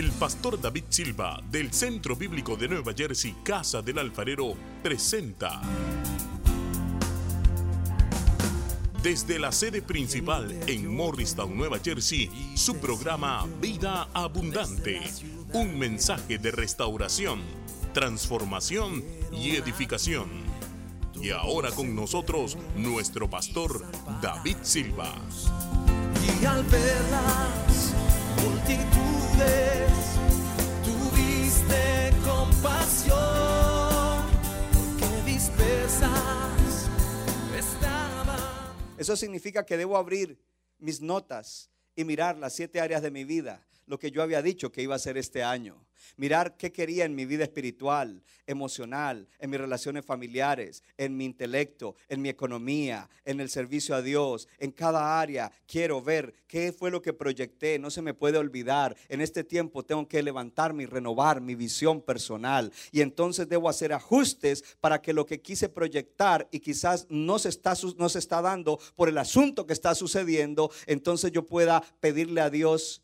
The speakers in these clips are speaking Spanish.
El pastor David Silva del Centro Bíblico de Nueva Jersey, Casa del Alfarero, presenta desde la sede principal en Morristown, Nueva Jersey, su programa Vida Abundante, un mensaje de restauración, transformación y edificación. Y ahora con nosotros nuestro pastor David Silva. Y al ver las multitudes, tuviste compasión, porque dispersas estaban. Eso significa que debo abrir mis notas y mirar las siete áreas de mi vida, lo que yo había dicho que iba a hacer este año. Mirar qué quería en mi vida espiritual, emocional, en mis relaciones familiares, en mi intelecto, en mi economía, en el servicio a Dios, en cada área. Quiero ver qué fue lo que proyecté, no se me puede olvidar. En este tiempo tengo que levantarme y renovar mi visión personal. Y entonces debo hacer ajustes para que lo que quise proyectar y quizás no se está, no se está dando por el asunto que está sucediendo, entonces yo pueda pedirle a Dios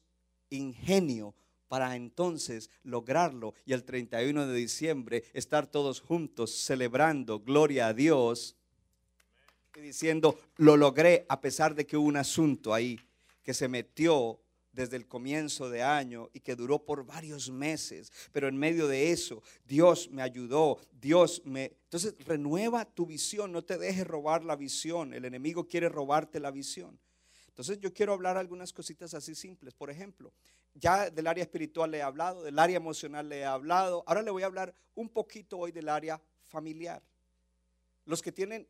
ingenio para entonces lograrlo y el 31 de diciembre estar todos juntos celebrando gloria a Dios y diciendo, lo logré a pesar de que hubo un asunto ahí que se metió desde el comienzo de año y que duró por varios meses, pero en medio de eso Dios me ayudó, Dios me... Entonces renueva tu visión, no te dejes robar la visión, el enemigo quiere robarte la visión. Entonces yo quiero hablar algunas cositas así simples. Por ejemplo, ya del área espiritual le he hablado, del área emocional le he hablado. Ahora le voy a hablar un poquito hoy del área familiar. Los que tienen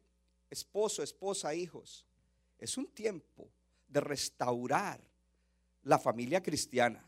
esposo, esposa, hijos, es un tiempo de restaurar la familia cristiana.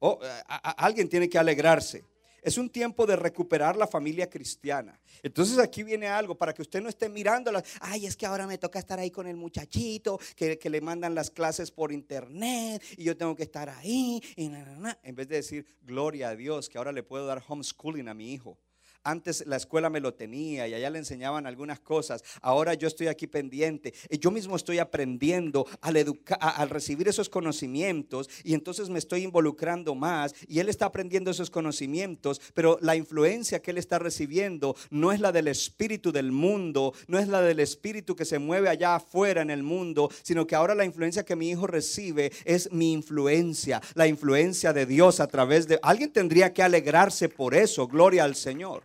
Oh, a- alguien tiene que alegrarse. Es un tiempo de recuperar la familia cristiana. Entonces aquí viene algo para que usted no esté mirándola. Ay, es que ahora me toca estar ahí con el muchachito, que, le mandan las clases por internet y yo tengo que estar ahí. Y. En vez de decir, gloria a Dios, que ahora le puedo dar homeschooling a mi hijo. Antes la escuela me lo tenía y allá le enseñaban algunas cosas. Ahora yo estoy aquí pendiente. Y yo mismo estoy aprendiendo al recibir esos conocimientos y entonces me estoy involucrando más y él está aprendiendo esos conocimientos, pero la influencia que él está recibiendo no es la del espíritu del mundo, no es la del espíritu que se mueve allá afuera en el mundo, sino que ahora la influencia que mi hijo recibe es mi influencia, la influencia de Dios a través de... Alguien tendría que alegrarse por eso, gloria al Señor.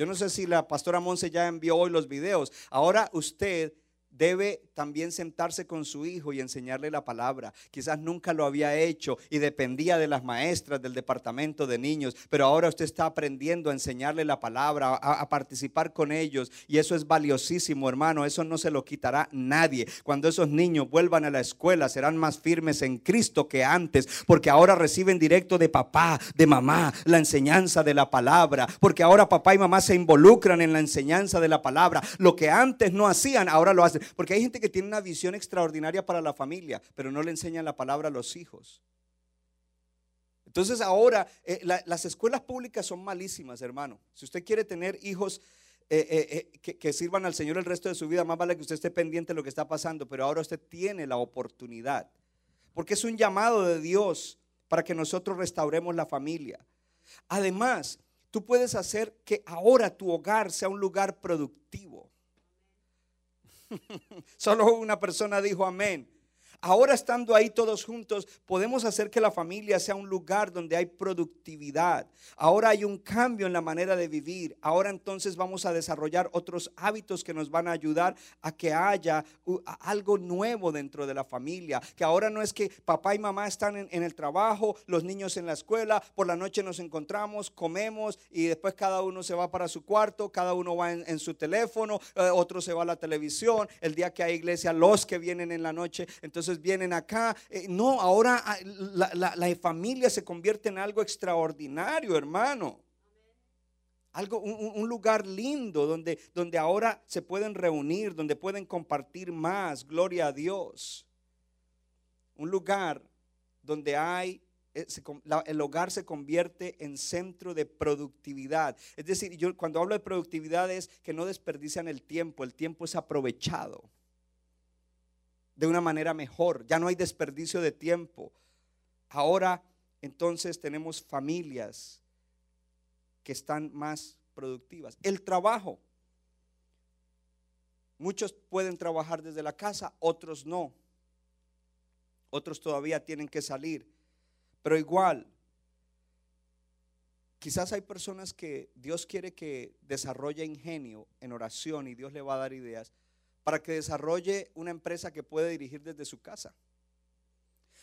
Yo no sé si la pastora Monse ya envió hoy los videos. Ahora usted debe también sentarse con su hijo y enseñarle la palabra. Quizás nunca lo había hecho y dependía de las maestras del departamento de niños, pero ahora usted está aprendiendo a enseñarle la palabra, a, participar con ellos y eso es valiosísimo, hermano. Eso no se lo quitará nadie. Cuando esos niños vuelvan a la escuela serán más firmes en Cristo que antes, porque ahora reciben directo de papá, de mamá, la enseñanza de la palabra, porque ahora papá y mamá se involucran en la enseñanza de la palabra. Lo que antes no hacían, ahora lo hacen. Porque hay gente que tiene una visión extraordinaria para la familia, pero no le enseñan la palabra a los hijos. Entonces ahora eh, la- las escuelas públicas son malísimas, hermano. Si usted quiere tener hijos eh, eh, que, que sirvan al Señor el resto de su vida, más vale que usted esté pendiente de lo que está pasando, pero ahora usted tiene la oportunidad. Porque es un llamado de Dios para que nosotros restauremos la familia. Además, tú puedes hacer que ahora tu hogar sea un lugar productivo. Solo una persona dijo amén. Ahora estando ahí todos juntos, podemos hacer que la familia sea un lugar donde hay productividad. Ahora hay un cambio en la manera de vivir. Ahora entonces vamos a desarrollar otros hábitos que nos van a ayudar a que haya algo nuevo dentro de la familia. Que ahora no es que papá y mamá están en, el trabajo, los niños en la escuela, por la noche nos encontramos, comemos y después cada uno se va para su cuarto, cada uno va en, en su teléfono, eh, otro se va a la televisión. El día que hay iglesia, los que vienen en la noche, entonces vienen acá. Eh, no, ahora ah, la, familia se convierte en algo extraordinario, hermano. Algo, un, un- lugar lindo donde, donde ahora se pueden reunir, donde pueden compartir más, gloria a Dios. Un lugar donde hay, eh, el hogar se convierte en centro de productividad. Es decir, yo cuando hablo de productividad es que no desperdician el tiempo, el tiempo es aprovechado de una manera mejor, ya no hay desperdicio de tiempo. Ahora entonces tenemos familias que están más productivas. El trabajo. Muchos pueden trabajar desde la casa, otros no. Otros todavía tienen que salir. Pero igual, quizás hay personas que Dios quiere que desarrolle ingenio en oración y Dios le va a dar ideas para que desarrolle una empresa que puede dirigir desde su casa,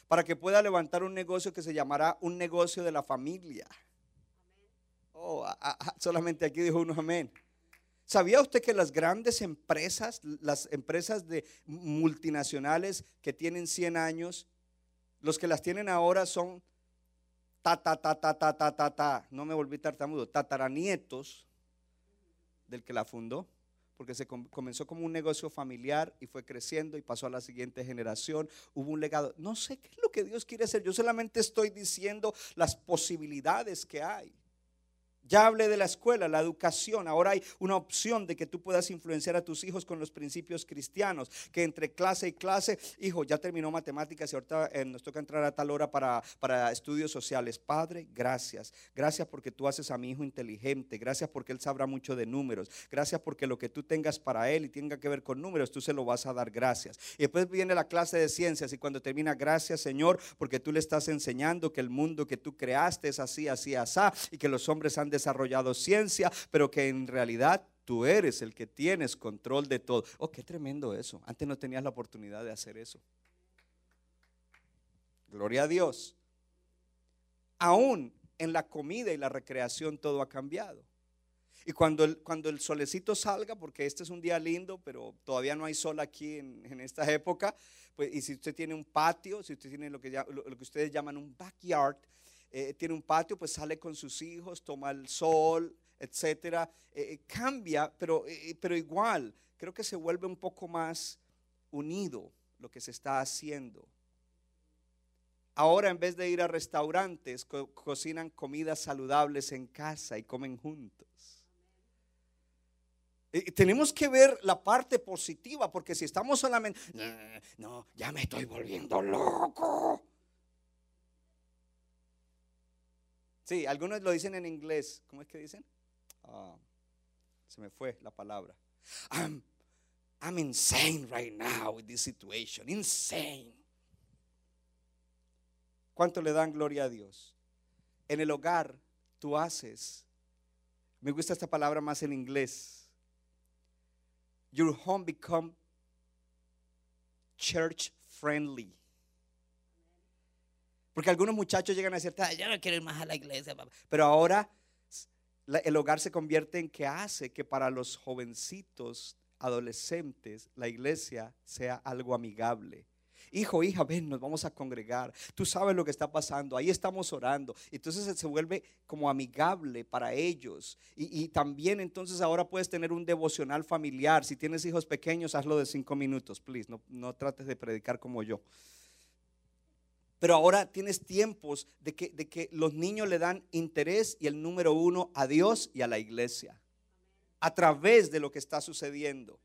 para que pueda levantar un negocio que se llamará un negocio de la familia. Oh, solamente aquí dijo uno amén. ¿Sabía usted que las grandes empresas, las empresas de multinacionales que tienen 100 años, los que las tienen ahora son ta ta ta ta ta ta ta, ta no me volví tartamudo, tataranietos del que la fundó? Porque se comenzó como un negocio familiar y fue creciendo y pasó a la siguiente generación. Hubo un legado. No sé qué es lo que Dios quiere hacer. Yo solamente estoy diciendo las posibilidades que hay. Ya hablé de la escuela, la educación. Ahora hay una opción de que tú puedas influenciar a tus hijos con los principios cristianos. Que entre clase y clase, hijo, ya terminó matemáticas y ahorita eh, nos toca entrar a tal hora para, para estudios sociales. Padre, gracias. Gracias porque tú haces a mi hijo inteligente. Gracias porque él sabrá mucho de números. Gracias porque lo que tú tengas para él y tenga que ver con números, tú se lo vas a dar gracias. Y después viene la clase de ciencias y cuando termina, gracias Señor, porque tú le estás enseñando que el mundo que tú creaste es así, así, así, y que los hombres han desarrollado ciencia, pero que en realidad tú eres el que tienes control de todo. Oh, qué tremendo eso. Antes no tenías la oportunidad de hacer eso. Gloria a Dios. Aún en la comida y la recreación todo ha cambiado. Y cuando el, cuando el solecito salga, porque este es un día lindo, pero todavía no hay sol aquí en, esta época, pues, y si usted tiene un patio, si usted tiene lo que, lo que ustedes llaman un backyard, eh, tiene un patio, pues sale con sus hijos, toma el sol, etcétera. Eh, eh, cambia, pero, pero igual, creo que se vuelve un poco más unido lo que se está haciendo. Ahora en vez de ir a restaurantes, cocinan comidas saludables en casa y comen juntos. tenemos que ver la parte positiva, porque si estamos solamente, no, ya me estoy volviendo loco. Sí, algunos lo dicen en inglés. ¿Cómo es que dicen? Ah, se me fue la palabra. I'm, I'm insane right now with this situation. Insane. ¿Cuánto le dan gloria a Dios? En el hogar tú haces, me gusta esta palabra más en inglés. Your home become church friendly. Porque algunos muchachos llegan a decir, ya no quiero ir más a la iglesia. Pero ahora el hogar se convierte en que hace que para los jovencitos, adolescentes, la iglesia sea algo amigable. Hijo, hija, ven, nos vamos a congregar. Tú sabes lo que está pasando. Ahí estamos orando. Entonces se vuelve como amigable para ellos. Y, también entonces ahora puedes tener un devocional familiar. Si tienes hijos pequeños, hazlo de cinco minutos, please. No, no trates de predicar como yo. Pero ahora tienes tiempos de que, de que los niños le dan interés y el número uno a Dios y a la iglesia. A través de lo que está sucediendo.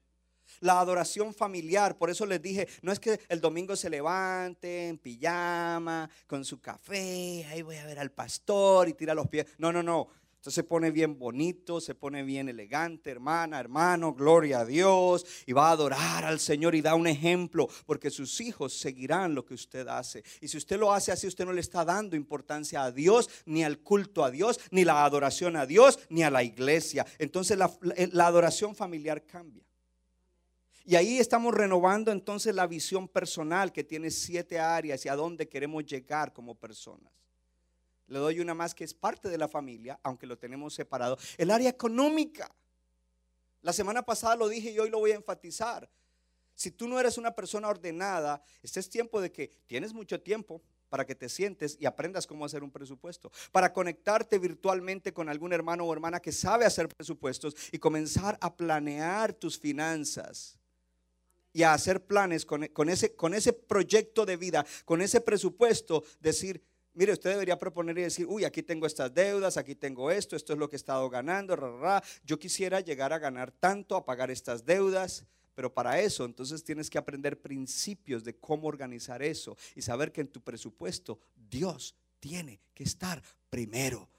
La adoración familiar, por eso les dije, no es que el domingo se levante en pijama, con su café, ahí voy a ver al pastor y tira los pies. No, no, no. Entonces se pone bien bonito, se pone bien elegante, hermana, hermano, gloria a Dios, y va a adorar al Señor y da un ejemplo, porque sus hijos seguirán lo que usted hace. Y si usted lo hace así, usted no le está dando importancia a Dios, ni al culto a Dios, ni la adoración a Dios, ni a la iglesia. Entonces la, la adoración familiar cambia. Y ahí estamos renovando entonces la visión personal que tiene siete áreas y a dónde queremos llegar como personas. Le doy una más que es parte de la familia, aunque lo tenemos separado. El área económica. La semana pasada lo dije y hoy lo voy a enfatizar. Si tú no eres una persona ordenada, este es tiempo de que tienes mucho tiempo para que te sientes y aprendas cómo hacer un presupuesto, para conectarte virtualmente con algún hermano o hermana que sabe hacer presupuestos y comenzar a planear tus finanzas y a hacer planes con, ese, con ese proyecto de vida, con ese presupuesto, decir, Mire, usted debería proponer y decir, uy, aquí tengo estas deudas, aquí tengo esto, esto es lo que he estado ganando, yo quisiera llegar a ganar tanto, a pagar estas deudas, pero para eso entonces tienes que aprender principios de cómo organizar eso y saber que en tu presupuesto Dios tiene que estar primero.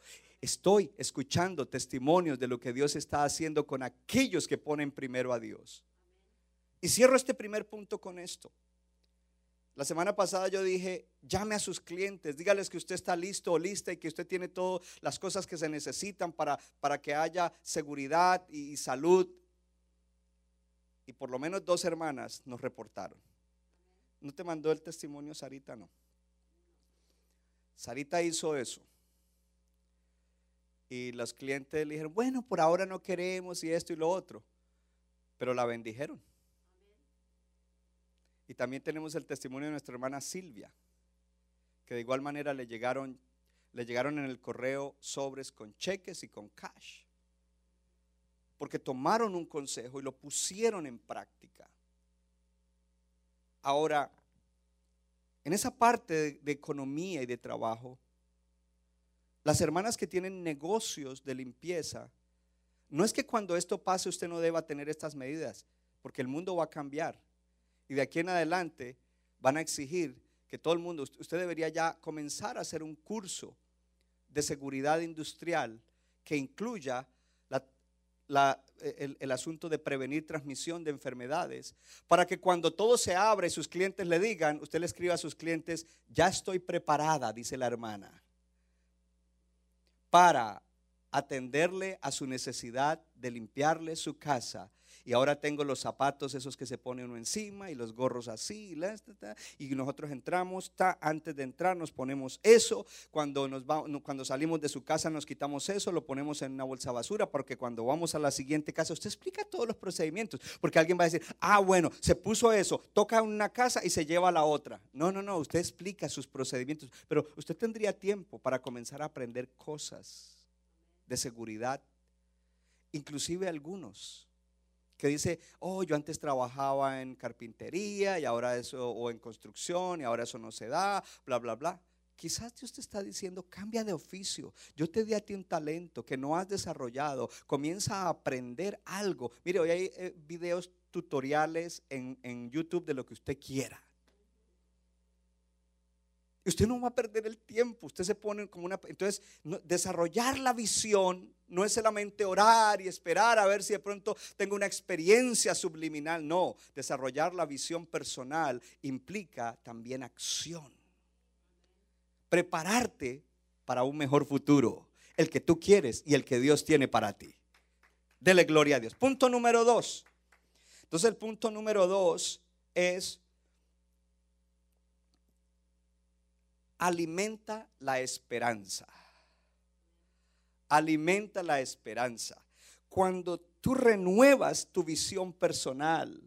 Estoy escuchando testimonios de lo que Dios está haciendo con aquellos que ponen primero a Dios. Y cierro este primer punto con esto. La semana pasada yo dije, llame a sus clientes, dígales que usted está listo o lista y que usted tiene todas las cosas que se necesitan para, para que haya seguridad y salud. Y por lo menos dos hermanas nos reportaron. ¿No te mandó el testimonio Sarita? No. Sarita hizo eso. Y los clientes le dijeron, bueno, por ahora no queremos y esto y lo otro. Pero la bendijeron. Y también tenemos el testimonio de nuestra hermana Silvia, que de igual manera le llegaron, le llegaron en el correo sobres con cheques y con cash. Porque tomaron un consejo y lo pusieron en práctica. Ahora, en esa parte de, de economía y de trabajo, las hermanas que tienen negocios de limpieza, no es que cuando esto pase usted no deba tener estas medidas, porque el mundo va a cambiar. Y de aquí en adelante van a exigir que todo el mundo, usted debería ya comenzar a hacer un curso de seguridad industrial que incluya el, el, asunto de prevenir transmisión de enfermedades, para que cuando todo se abre sus clientes le digan, usted le escriba a sus clientes, ya estoy preparada, dice la hermana, para atenderle a su necesidad de limpiarle su casa. Y ahora tengo los zapatos esos que se pone uno encima y los gorros así y nosotros entramos, antes de entrar nos ponemos eso, cuando, nos cuando salimos de su casa nos quitamos eso, lo ponemos en una bolsa basura porque cuando vamos a la siguiente casa usted explica todos los procedimientos, porque alguien va a decir, ah bueno, se puso eso, toca una casa y se lleva a la otra. No, no, no, usted explica sus procedimientos, pero usted tendría tiempo para comenzar a aprender cosas de seguridad, inclusive algunos que dice, oh, yo antes trabajaba en carpintería y ahora eso, o en construcción y ahora eso no se da, bla, bla, bla. Quizás Dios te está diciendo, cambia de oficio. Yo te di a ti un talento que no has desarrollado. Comienza a aprender algo. Mire, hoy hay eh, videos tutoriales en, en YouTube de lo que usted quiera. Usted no va a perder el tiempo, usted se pone como una... Entonces, desarrollar la visión no es solamente orar y esperar a ver si de pronto tengo una experiencia subliminal, no, desarrollar la visión personal implica también acción. Prepararte para un mejor futuro, el que tú quieres y el que Dios tiene para ti. Dele gloria a Dios. Punto número dos. Entonces el punto número dos es alimenta la esperanza. Alimenta la esperanza. Cuando tú renuevas tu visión personal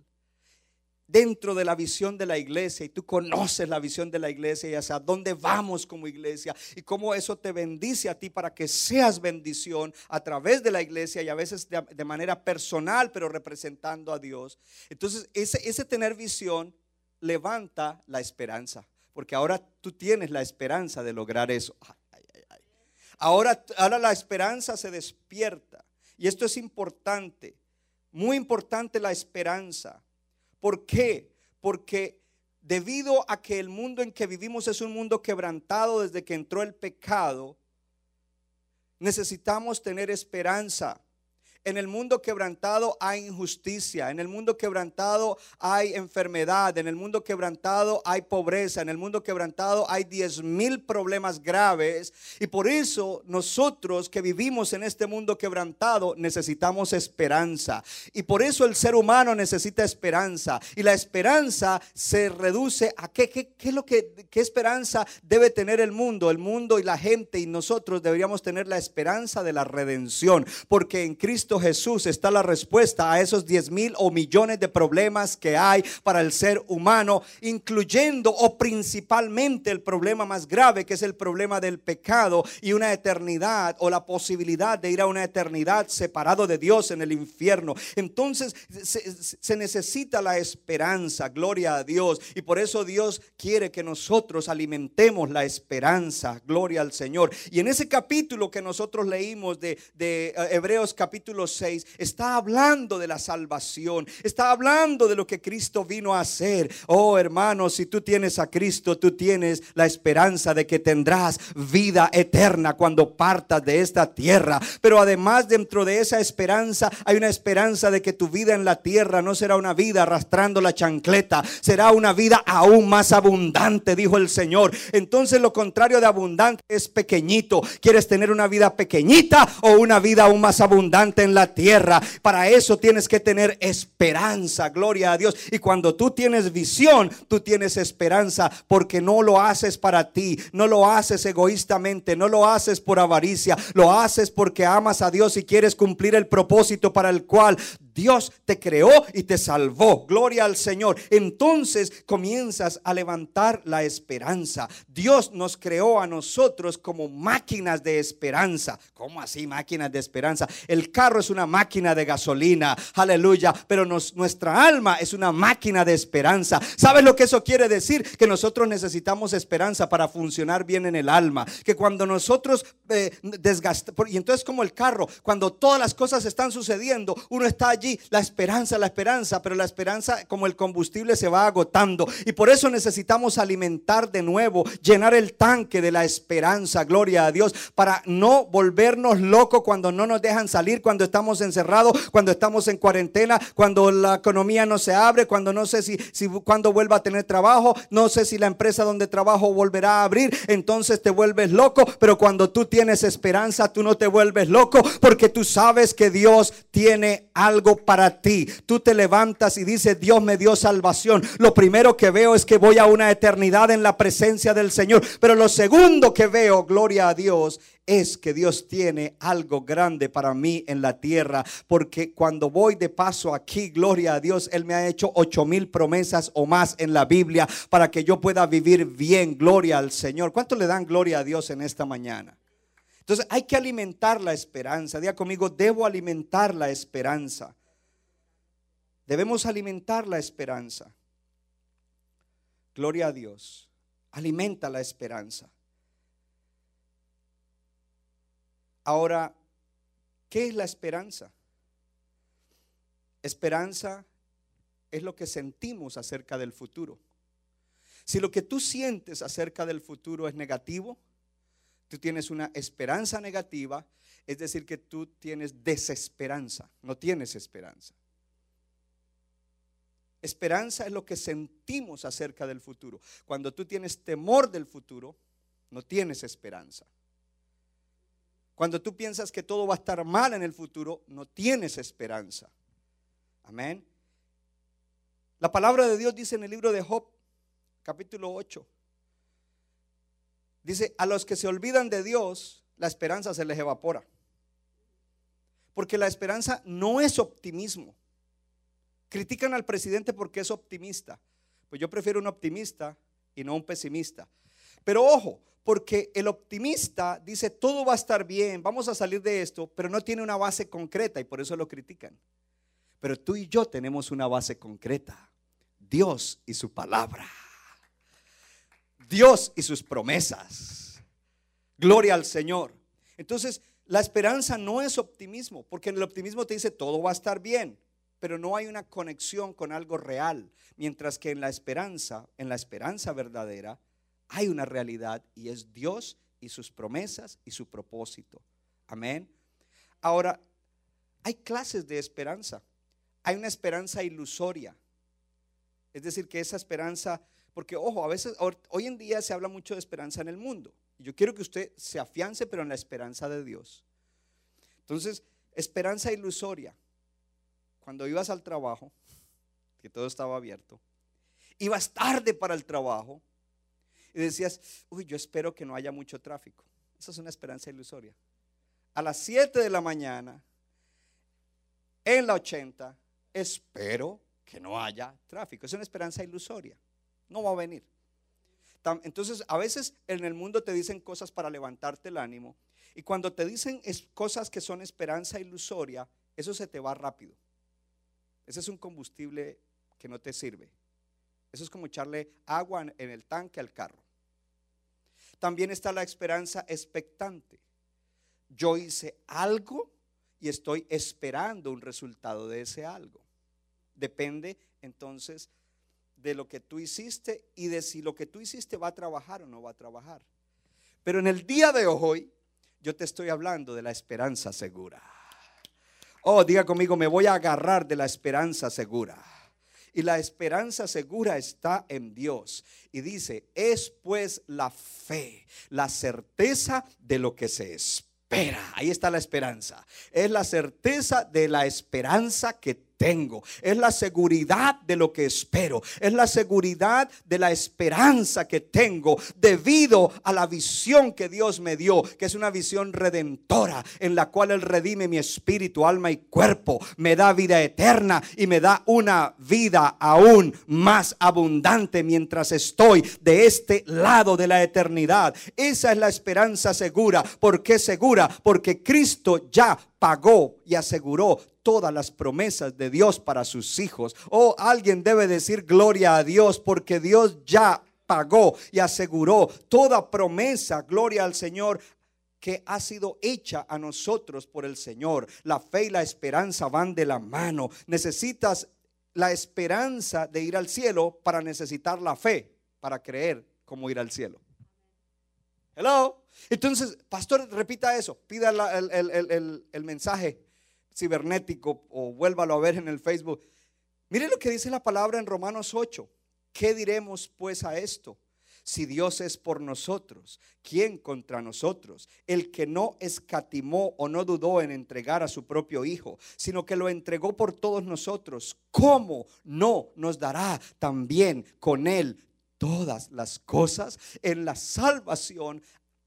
dentro de la visión de la iglesia y tú conoces la visión de la iglesia y hacia dónde vamos como iglesia y cómo eso te bendice a ti para que seas bendición a través de la iglesia y a veces de, manera personal pero representando a Dios. Entonces ese, ese tener visión levanta la esperanza porque ahora tú tienes la esperanza de lograr eso. Ahora, ahora la esperanza se despierta. Y esto es importante, muy importante la esperanza. ¿Por qué? Porque debido a que el mundo en que vivimos es un mundo quebrantado desde que entró el pecado, necesitamos tener esperanza. En el mundo quebrantado hay injusticia, en el mundo quebrantado hay enfermedad, en el mundo quebrantado hay pobreza, en el mundo quebrantado hay diez mil problemas graves. Y por eso nosotros que vivimos en este mundo quebrantado necesitamos esperanza. Y por eso el ser humano necesita esperanza. Y la esperanza se reduce a qué, qué, qué es lo que, qué esperanza debe tener el mundo. El mundo y la gente y nosotros deberíamos tener la esperanza de la redención. Porque en Cristo Jesús está la respuesta a esos 10 mil o millones de problemas que hay para el ser humano, incluyendo o principalmente el problema más grave que es el problema del pecado y una eternidad o la posibilidad de ir a una eternidad separado de Dios en el infierno. Entonces se, necesita la esperanza, gloria a Dios. Y por eso Dios quiere que nosotros alimentemos la esperanza, gloria al Señor. Y en ese capítulo que nosotros leímos de, de eh, Hebreos capítulo capítulo 6 está hablando de la salvación, está hablando de lo que Cristo vino a hacer. Oh hermano, si tú tienes a Cristo, tú tienes la esperanza de que tendrás vida eterna cuando partas de esta tierra. Pero además dentro de esa esperanza hay una esperanza de que tu vida en la tierra no será una vida arrastrando la chancleta, será una vida aún más abundante, dijo el Señor. Entonces lo contrario de abundante es pequeñito. ¿Quieres tener una vida pequeñita o una vida aún más abundante en la tierra? Para eso tienes que tener esperanza, gloria a Dios. Y cuando tú tienes visión, tú tienes esperanza porque no lo haces para ti, no lo haces egoístamente, no lo haces por avaricia, lo haces porque amas a Dios y quieres cumplir el propósito para el cual Dios te creó y te salvó. Gloria al Señor. Entonces comienzas a levantar la esperanza. Dios nos creó a nosotros como máquinas de esperanza. ¿Cómo así máquinas de esperanza? El carro es una máquina de gasolina. Aleluya. Pero nuestra alma es una máquina de esperanza. ¿Sabes lo que eso quiere decir? Que nosotros necesitamos esperanza para funcionar bien en el alma. Que cuando nosotros eh, desgastamos, y entonces como el carro, cuando todas las cosas están sucediendo, uno está allí la esperanza, la esperanza, pero la esperanza como el combustible se va agotando. Y por eso necesitamos alimentar de nuevo, llenar el tanque de la esperanza, gloria a Dios, para no volvernos locos cuando no nos dejan salir, cuando estamos encerrados, cuando estamos en cuarentena, cuando la economía no se abre, cuando no sé si, si cuando vuelva a tener trabajo, no sé si la empresa donde trabajo volverá a abrir, entonces te vuelves loco, pero cuando tú tienes esperanza, tú no te vuelves loco porque tú sabes que Dios tiene algo para ti. Tú te levantas y dices, Dios me dio salvación. Lo primero que veo es que voy a una eternidad en la presencia del Señor. Pero lo segundo que veo, gloria a Dios, es que Dios tiene algo grande para mí en la tierra. Porque cuando voy de paso aquí, gloria a Dios, Él me ha hecho ocho mil promesas o más en la Biblia para que yo pueda vivir bien. Gloria al Señor. ¿Cuánto le dan gloria a Dios en esta mañana? Entonces hay que alimentar la esperanza. Diga conmigo, debo alimentar la esperanza. Debemos alimentar la esperanza. Gloria a Dios. Alimenta la esperanza. Ahora, ¿qué es la esperanza? Esperanza es lo que sentimos acerca del futuro. Si lo que tú sientes acerca del futuro es negativo, tú tienes una esperanza negativa, es decir, que tú tienes desesperanza, no tienes esperanza. Esperanza es lo que sentimos acerca del futuro. Cuando tú tienes temor del futuro, no tienes esperanza. Cuando tú piensas que todo va a estar mal en el futuro, no tienes esperanza. Amén. La palabra de Dios dice en el libro de Job, capítulo 8. Dice, a los que se olvidan de Dios, la esperanza se les evapora. Porque la esperanza no es optimismo. Critican al presidente porque es optimista. Pues yo prefiero un optimista y no un pesimista. Pero ojo, porque el optimista dice todo va a estar bien, vamos a salir de esto, pero no tiene una base concreta y por eso lo critican. Pero tú y yo tenemos una base concreta. Dios y su palabra. Dios y sus promesas. Gloria al Señor. Entonces, la esperanza no es optimismo, porque en el optimismo te dice todo va a estar bien pero no hay una conexión con algo real. Mientras que en la esperanza, en la esperanza verdadera, hay una realidad y es Dios y sus promesas y su propósito. Amén. Ahora, hay clases de esperanza. Hay una esperanza ilusoria. Es decir, que esa esperanza, porque ojo, a veces, hoy en día se habla mucho de esperanza en el mundo. Yo quiero que usted se afiance, pero en la esperanza de Dios. Entonces, esperanza ilusoria cuando ibas al trabajo, que todo estaba abierto, ibas tarde para el trabajo y decías, uy, yo espero que no haya mucho tráfico. Esa es una esperanza ilusoria. A las 7 de la mañana, en la 80, espero que no haya tráfico. Es una esperanza ilusoria. No va a venir. Entonces, a veces en el mundo te dicen cosas para levantarte el ánimo. Y cuando te dicen cosas que son esperanza ilusoria, eso se te va rápido. Ese es un combustible que no te sirve. Eso es como echarle agua en el tanque al carro. También está la esperanza expectante. Yo hice algo y estoy esperando un resultado de ese algo. Depende entonces de lo que tú hiciste y de si lo que tú hiciste va a trabajar o no va a trabajar. Pero en el día de hoy yo te estoy hablando de la esperanza segura. Oh, diga conmigo, me voy a agarrar de la esperanza segura. Y la esperanza segura está en Dios. Y dice, es pues la fe, la certeza de lo que se espera. Ahí está la esperanza. Es la certeza de la esperanza que tengo, es la seguridad de lo que espero, es la seguridad de la esperanza que tengo debido a la visión que Dios me dio, que es una visión redentora en la cual Él redime mi espíritu, alma y cuerpo, me da vida eterna y me da una vida aún más abundante mientras estoy de este lado de la eternidad. Esa es la esperanza segura. ¿Por qué segura? Porque Cristo ya pagó y aseguró todas las promesas de Dios para sus hijos. O oh, alguien debe decir gloria a Dios porque Dios ya pagó y aseguró toda promesa, gloria al Señor, que ha sido hecha a nosotros por el Señor. La fe y la esperanza van de la mano. Necesitas la esperanza de ir al cielo para necesitar la fe, para creer cómo ir al cielo. Hello. Entonces, pastor, repita eso. Pida el, el mensaje cibernético o vuélvalo a ver en el Facebook. Mire lo que dice la palabra en Romanos 8. ¿Qué diremos pues a esto? Si Dios es por nosotros, ¿quién contra nosotros? El que no escatimó o no dudó en entregar a su propio Hijo, sino que lo entregó por todos nosotros, ¿cómo no nos dará también con Él todas las cosas? En la salvación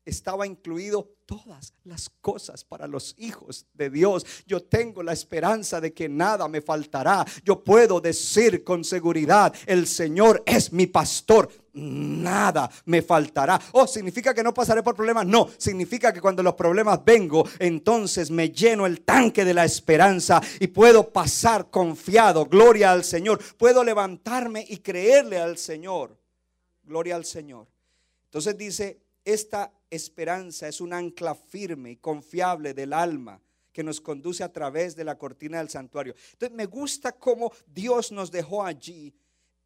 estaba incluido todas las cosas para los hijos de Dios. Yo tengo la esperanza de que nada me faltará. Yo puedo decir con seguridad, el Señor es mi pastor. Nada me faltará. Oh, significa que no pasaré por problemas. No, significa que cuando los problemas vengo, entonces me lleno el tanque de la esperanza y puedo pasar confiado. Gloria al Señor. Puedo levantarme y creerle al Señor. Gloria al Señor. Entonces dice, esta esperanza es un ancla firme y confiable del alma que nos conduce a través de la cortina del santuario. Entonces me gusta cómo Dios nos dejó allí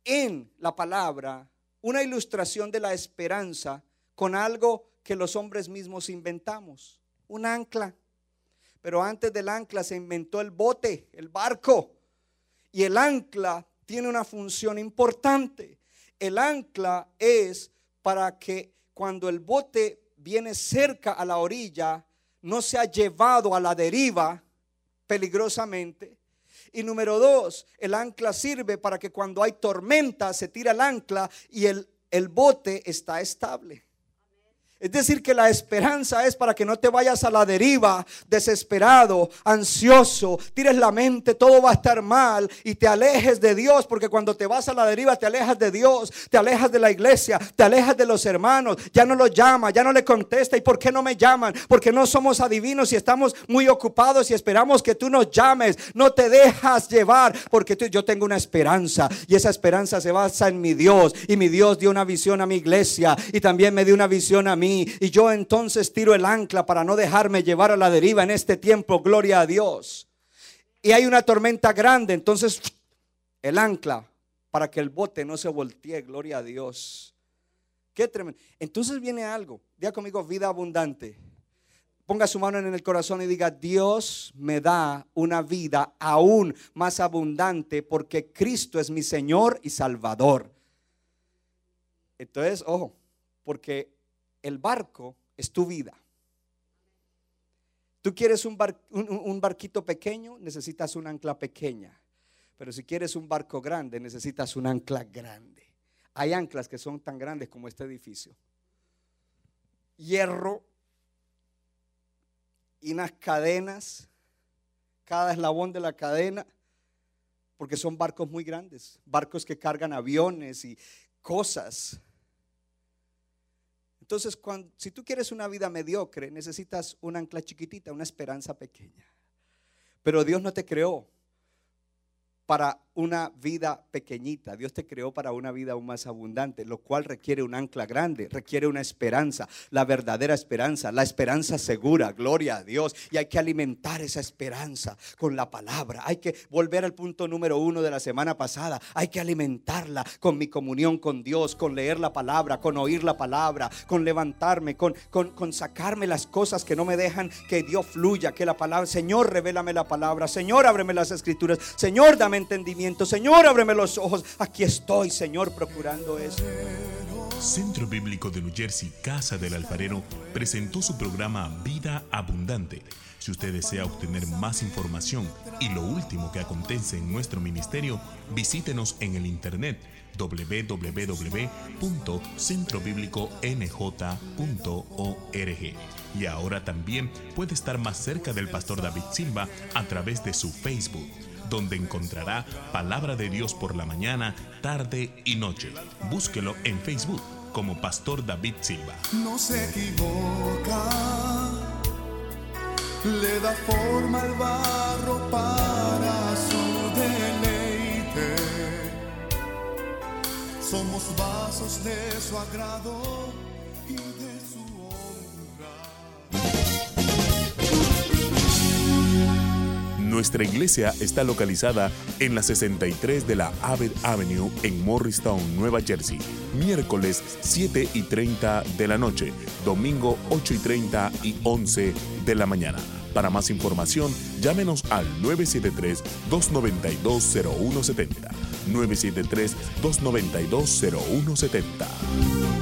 en la palabra una ilustración de la esperanza con algo que los hombres mismos inventamos, un ancla. Pero antes del ancla se inventó el bote, el barco. Y el ancla tiene una función importante. El ancla es para que cuando el bote viene cerca a la orilla, no se ha llevado a la deriva peligrosamente. Y número dos, el ancla sirve para que cuando hay tormenta se tira el ancla y el, el bote está estable. Es decir, que la esperanza es para que no te vayas a la deriva, desesperado, ansioso, tires la mente, todo va a estar mal y te alejes de Dios, porque cuando te vas a la deriva te alejas de Dios, te alejas de la iglesia, te alejas de los hermanos, ya no los llama, ya no le contesta. ¿Y por qué no me llaman? Porque no somos adivinos y estamos muy ocupados y esperamos que tú nos llames. No te dejas llevar, porque yo tengo una esperanza y esa esperanza se basa en mi Dios y mi Dios dio una visión a mi iglesia y también me dio una visión a mí y yo entonces tiro el ancla para no dejarme llevar a la deriva en este tiempo, gloria a Dios. Y hay una tormenta grande, entonces el ancla para que el bote no se voltee, gloria a Dios. Qué tremendo. Entonces viene algo, diga conmigo vida abundante. Ponga su mano en el corazón y diga, Dios me da una vida aún más abundante porque Cristo es mi Señor y Salvador. Entonces, ojo, porque el barco es tu vida. Tú quieres un, barquito pequeño, necesitas un ancla pequeña. Pero si quieres un barco grande, necesitas un ancla grande. Hay anclas que son tan grandes como este edificio. Hierro y unas cadenas, cada eslabón de la cadena, porque son barcos muy grandes, barcos que cargan aviones y cosas. Entonces, si tú quieres una vida mediocre, necesitas una ancla chiquitita, una esperanza pequeña. Pero Dios no te creó para una vida pequeñita, Dios te creó para una vida aún más abundante, lo cual requiere un ancla grande, requiere una esperanza, la verdadera esperanza, la esperanza segura, gloria a Dios. Y hay que alimentar esa esperanza con la palabra. Hay que volver al punto número uno de la semana pasada, hay que alimentarla con mi comunión con Dios, con leer la palabra, con oír la palabra, con levantarme, con, con, con sacarme las cosas que no me dejan que Dios fluya, que la palabra, Señor, revélame la palabra, Señor, ábreme las escrituras, Señor, dame entendimiento Señor, ábreme los ojos. Aquí estoy, Señor, procurando eso. Centro Bíblico de New Jersey, Casa del Alfarero, presentó su programa Vida Abundante. Si usted desea obtener más información y lo último que acontece en nuestro ministerio, visítenos en el internet www.centrobibliconj.org. Y ahora también puede estar más cerca del pastor David Silva a través de su Facebook donde encontrará palabra de Dios por la mañana, tarde y noche. Búsquelo en Facebook como Pastor David Silva. No se equivoca, le da forma al barro para su deleite. Somos vasos de su agrado y de Nuestra iglesia está localizada en la 63 de la Abbott Avenue en Morristown, Nueva Jersey. Miércoles 7 y 30 de la noche, domingo 8 y 30 y 11 de la mañana. Para más información, llámenos al 973-292-0170. 973-292-0170.